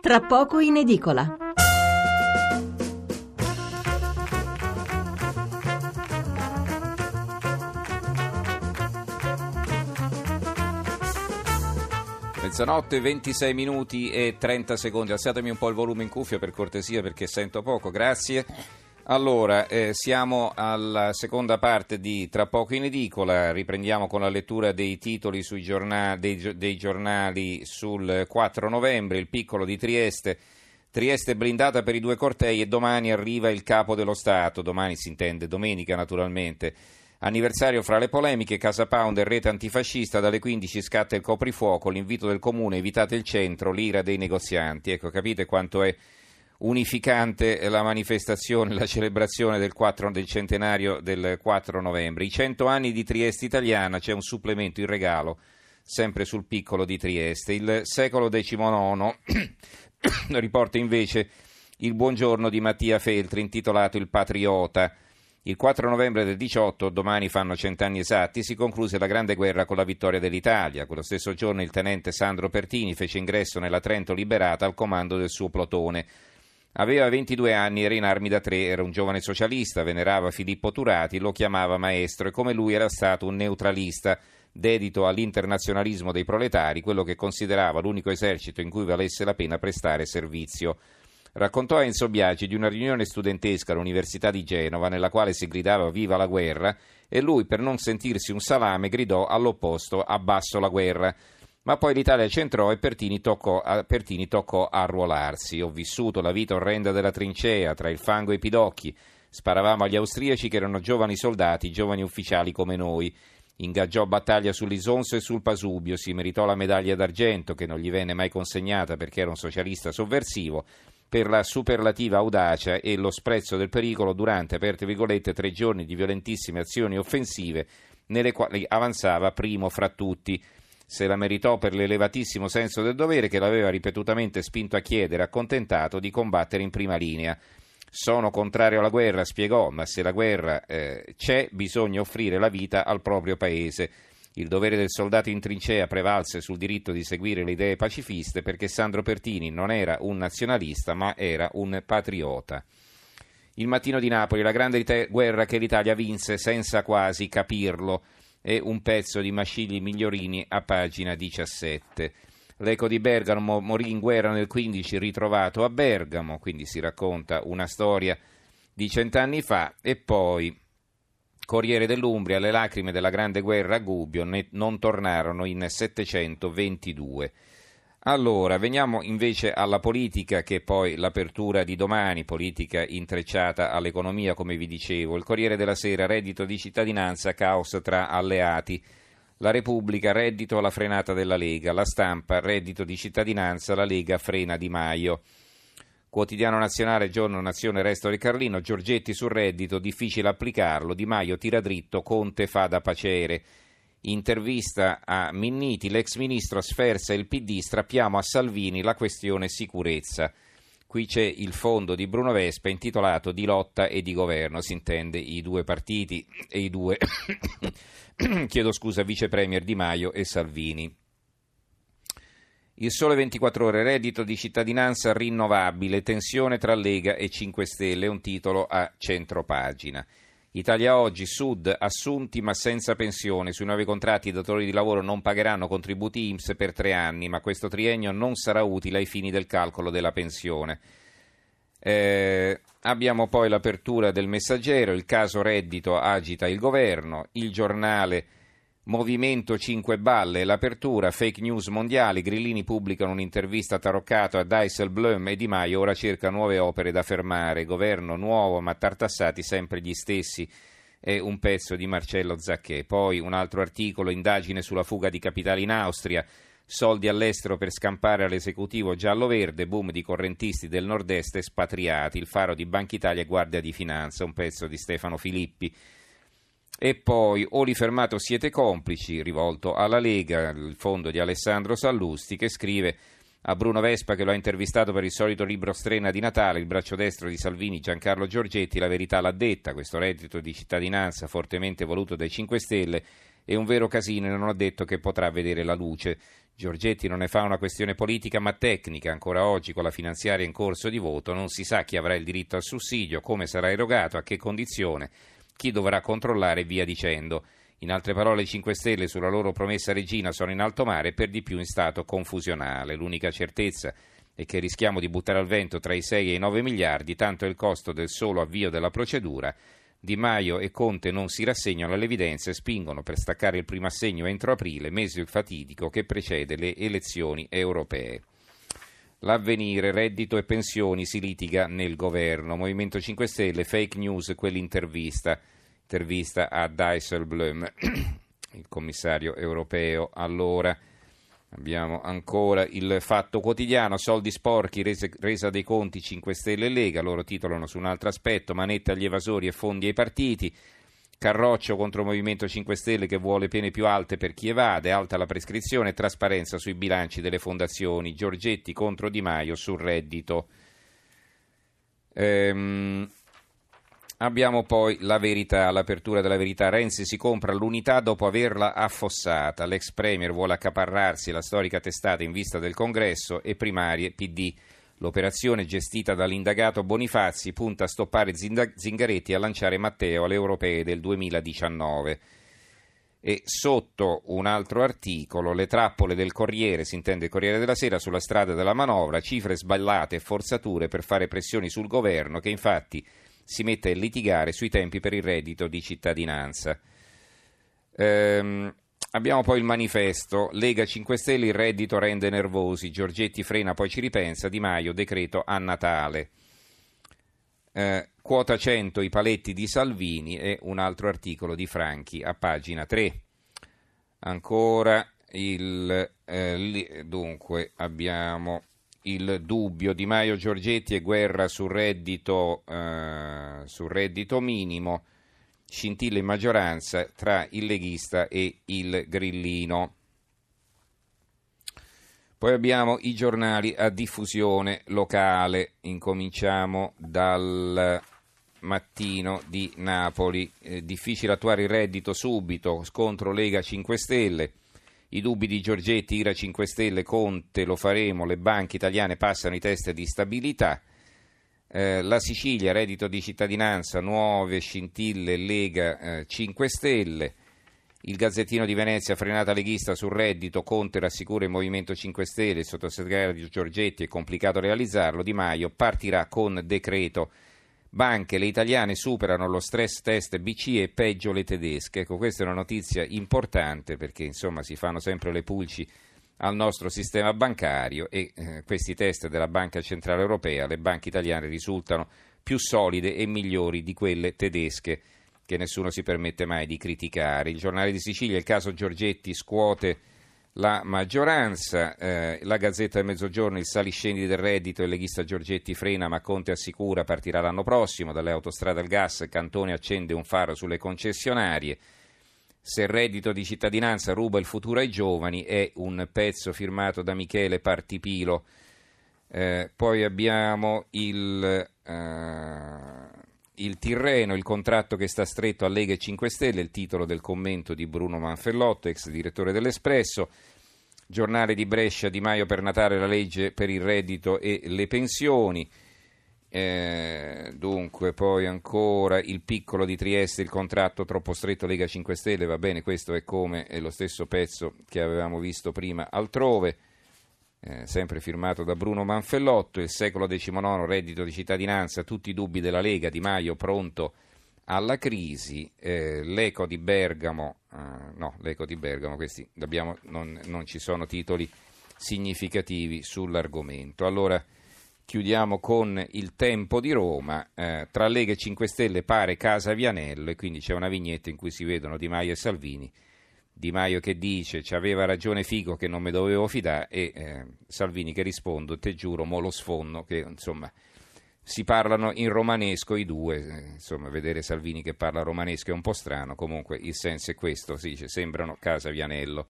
Tra poco in edicola. Mezzanotte, 26 minuti e 30 secondi. Alzatemi un po' il volume in cuffia per cortesia perché sento poco, grazie. Allora, eh, siamo alla seconda parte di Tra poco in edicola, riprendiamo con la lettura dei titoli giornali, dei, dei giornali sul 4 novembre, il piccolo di Trieste. Trieste blindata per i due cortei e domani arriva il capo dello Stato, domani si intende, domenica naturalmente. Anniversario fra le polemiche, Casa Pound e rete antifascista, dalle 15 scatta il coprifuoco, l'invito del comune, evitate il centro, l'ira dei negozianti. Ecco, capite quanto è unificante la manifestazione, la celebrazione del, 4, del, centenario del 4 novembre. I 100 anni di Trieste italiana, c'è un supplemento in regalo, sempre sul piccolo di Trieste. Il secolo XIX riporta invece il buongiorno di Mattia Feltri, intitolato Il Patriota. Il 4 novembre del 18, domani fanno cent'anni esatti, si concluse la Grande Guerra con la vittoria dell'Italia. Quello stesso giorno il tenente Sandro Pertini fece ingresso nella Trento liberata al comando del suo plotone. Aveva 22 anni, era in armi da tre, era un giovane socialista, venerava Filippo Turati, lo chiamava maestro e come lui era stato un neutralista, dedito all'internazionalismo dei proletari, quello che considerava l'unico esercito in cui valesse la pena prestare servizio. Raccontò a Enzo Biagi di una riunione studentesca all'Università di Genova nella quale si gridava viva la guerra e lui per non sentirsi un salame gridò all'opposto abbasso la guerra. Ma poi l'Italia centrò e Pertini toccò, a, Pertini toccò arruolarsi. Ho vissuto la vita orrenda della trincea, tra il fango e i pidocchi. Sparavamo agli austriaci che erano giovani soldati, giovani ufficiali come noi. Ingaggiò battaglia sull'Isonzo e sul Pasubio, si meritò la medaglia d'argento che non gli venne mai consegnata perché era un socialista sovversivo, per la superlativa audacia e lo sprezzo del pericolo durante, aperte virgolette, tre giorni di violentissime azioni offensive nelle quali avanzava primo fra tutti se la meritò per l'elevatissimo senso del dovere che l'aveva ripetutamente spinto a chiedere, accontentato di combattere in prima linea. Sono contrario alla guerra, spiegò, ma se la guerra eh, c'è bisogna offrire la vita al proprio paese. Il dovere del soldato in trincea prevalse sul diritto di seguire le idee pacifiste perché Sandro Pertini non era un nazionalista ma era un patriota. Il mattino di Napoli, la grande guerra che l'Italia vinse senza quasi capirlo e un pezzo di Mascigli Migliorini a pagina 17. L'eco di Bergamo morì in guerra nel 15, ritrovato a Bergamo, quindi si racconta una storia di cent'anni fa e poi Corriere dell'Umbria, le lacrime della grande guerra a Gubbio non tornarono in 722. Allora, veniamo invece alla politica, che è poi l'apertura di domani, politica intrecciata all'economia, come vi dicevo. Il Corriere della Sera, reddito di cittadinanza, caos tra alleati. La Repubblica, reddito alla frenata della Lega. La stampa, reddito di cittadinanza, la Lega frena Di Maio. Quotidiano nazionale, giorno nazione, resto del Carlino. Giorgetti sul reddito, difficile applicarlo. Di Maio tira dritto, Conte fa da pacere. Intervista a Minniti, l'ex ministro sferza il PD, strappiamo a Salvini la questione sicurezza. Qui c'è il fondo di Bruno Vespa intitolato Di lotta e di governo, si intende i due partiti e i due, chiedo scusa, vice premier Di Maio e Salvini. Il sole 24 ore, reddito di cittadinanza rinnovabile, tensione tra Lega e 5 Stelle, un titolo a centro pagina. Italia Oggi, Sud, assunti ma senza pensione. Sui nuovi contratti i datori di lavoro non pagheranno contributi IMSS per tre anni, ma questo triennio non sarà utile ai fini del calcolo della pensione. Eh, abbiamo poi l'apertura del messaggero, il caso reddito agita il governo, il giornale Movimento 5 Balle, l'apertura, fake news mondiali, Grillini pubblicano un'intervista taroccata a Dijsselbloem e Di Maio ora cerca nuove opere da fermare, governo nuovo ma tartassati sempre gli stessi, è un pezzo di Marcello Zacchè. Poi un altro articolo, indagine sulla fuga di capitali in Austria, soldi all'estero per scampare all'esecutivo giallo-verde, boom di correntisti del nord-est espatriati, il faro di Banca Italia e Guardia di Finanza, un pezzo di Stefano Filippi. E poi o li fermato siete complici, rivolto alla Lega, il fondo di Alessandro Sallusti, che scrive a Bruno Vespa che lo ha intervistato per il solito libro Strena di Natale, il braccio destro di Salvini Giancarlo Giorgetti, la verità l'ha detta, questo reddito di cittadinanza fortemente voluto dai 5 Stelle è un vero casino e non ha detto che potrà vedere la luce. Giorgetti non ne fa una questione politica ma tecnica, ancora oggi con la finanziaria in corso di voto non si sa chi avrà il diritto al sussidio, come sarà erogato, a che condizione, chi dovrà controllare e via dicendo. In altre parole, i 5 Stelle sulla loro promessa regina sono in alto mare e per di più in stato confusionale. L'unica certezza è che rischiamo di buttare al vento tra i 6 e i 9 miliardi, tanto è il costo del solo avvio della procedura. Di Maio e Conte non si rassegnano all'evidenza e spingono per staccare il primo assegno entro aprile, mese fatidico che precede le elezioni europee. L'avvenire, reddito e pensioni si litiga nel governo. Movimento 5 Stelle, fake news, quell'intervista intervista a Dijsselbloem, il commissario europeo. Allora abbiamo ancora il fatto quotidiano, soldi sporchi, rese, resa dei conti 5 Stelle e Lega, loro titolano su un altro aspetto, manetta agli evasori e fondi ai partiti. Carroccio contro Movimento 5 Stelle che vuole pene più alte per chi evade, alta la prescrizione, trasparenza sui bilanci delle fondazioni, Giorgetti contro Di Maio sul reddito. Ehm, Abbiamo poi la verità, l'apertura della verità. Renzi si compra l'unità dopo averla affossata. L'ex premier vuole accaparrarsi la storica testata in vista del congresso e primarie PD. L'operazione gestita dall'indagato Bonifazzi punta a stoppare Zingaretti e a lanciare Matteo alle europee del 2019. E sotto un altro articolo, le trappole del Corriere, si intende Corriere della Sera, sulla strada della manovra, cifre sballate e forzature per fare pressioni sul governo che infatti si mette a litigare sui tempi per il reddito di cittadinanza. Ehm, abbiamo poi il manifesto, Lega 5 Stelle il reddito rende nervosi, Giorgetti frena poi ci ripensa, Di Maio decreto a Natale. Eh, quota 100 i paletti di Salvini e un altro articolo di Franchi a pagina 3. Ancora il, eh, dunque abbiamo il dubbio. Di Maio Giorgetti e guerra sul reddito, eh, sul reddito minimo, scintilla in maggioranza tra il leghista e il grillino. Poi abbiamo i giornali a diffusione locale, incominciamo dal mattino di Napoli, eh, difficile attuare il reddito subito, scontro Lega 5 Stelle, i dubbi di Giorgetti, Ira 5 Stelle, Conte, lo faremo, le banche italiane passano i test di stabilità. Eh, la Sicilia, reddito di cittadinanza, nuove scintille, Lega eh, 5 Stelle. Il Gazzettino di Venezia, frenata leghista sul reddito, Conte rassicura il Movimento 5 Stelle, il sottosegretario Giorgetti è complicato realizzarlo, Di Maio partirà con decreto Banche, le italiane superano lo stress test BCE, peggio le tedesche. Ecco, questa è una notizia importante perché insomma si fanno sempre le pulci al nostro sistema bancario e eh, questi test della Banca Centrale Europea, le banche italiane risultano più solide e migliori di quelle tedesche che nessuno si permette mai di criticare. Il giornale di Sicilia, il caso Giorgetti scuote la maggioranza. Eh, la Gazzetta del Mezzogiorno, il saliscendi del reddito, il leghista Giorgetti frena ma Conte assicura partirà l'anno prossimo. Dalle autostrade al gas, Cantone accende un faro sulle concessionarie. Se il reddito di cittadinanza ruba il futuro ai giovani è un pezzo firmato da Michele Partipilo. Eh, poi abbiamo il, eh, il Tirreno, il contratto che sta stretto a Lega e 5 Stelle, il titolo del commento di Bruno Manfellotto, ex direttore dell'Espresso. Giornale di Brescia, Di Maio per Natale la legge per il reddito e le pensioni. Eh, dunque, poi ancora il piccolo di Trieste, il contratto troppo stretto Lega 5 Stelle, va bene, questo è come è lo stesso pezzo che avevamo visto prima altrove eh, sempre firmato da Bruno Manfellotto, il secolo XIX, reddito di cittadinanza, tutti i dubbi della Lega, Di Maio pronto alla crisi, eh, l'eco di Bergamo, eh, no, l'eco di Bergamo, questi abbiamo, non, non, ci sono titoli significativi sull'argomento. Allora chiudiamo con il tempo di Roma, eh, tra Lega e 5 Stelle pare Casa Vianello e quindi c'è una vignetta in cui si vedono Di Maio e Salvini. Di Maio che dice ci aveva ragione Figo che non mi dovevo fidare e eh, Salvini che risponde te giuro mo lo sfonno che insomma si parlano in romanesco i due eh, insomma vedere Salvini che parla romanesco è un po' strano. Comunque il senso è questo si dice sembrano casa Vianello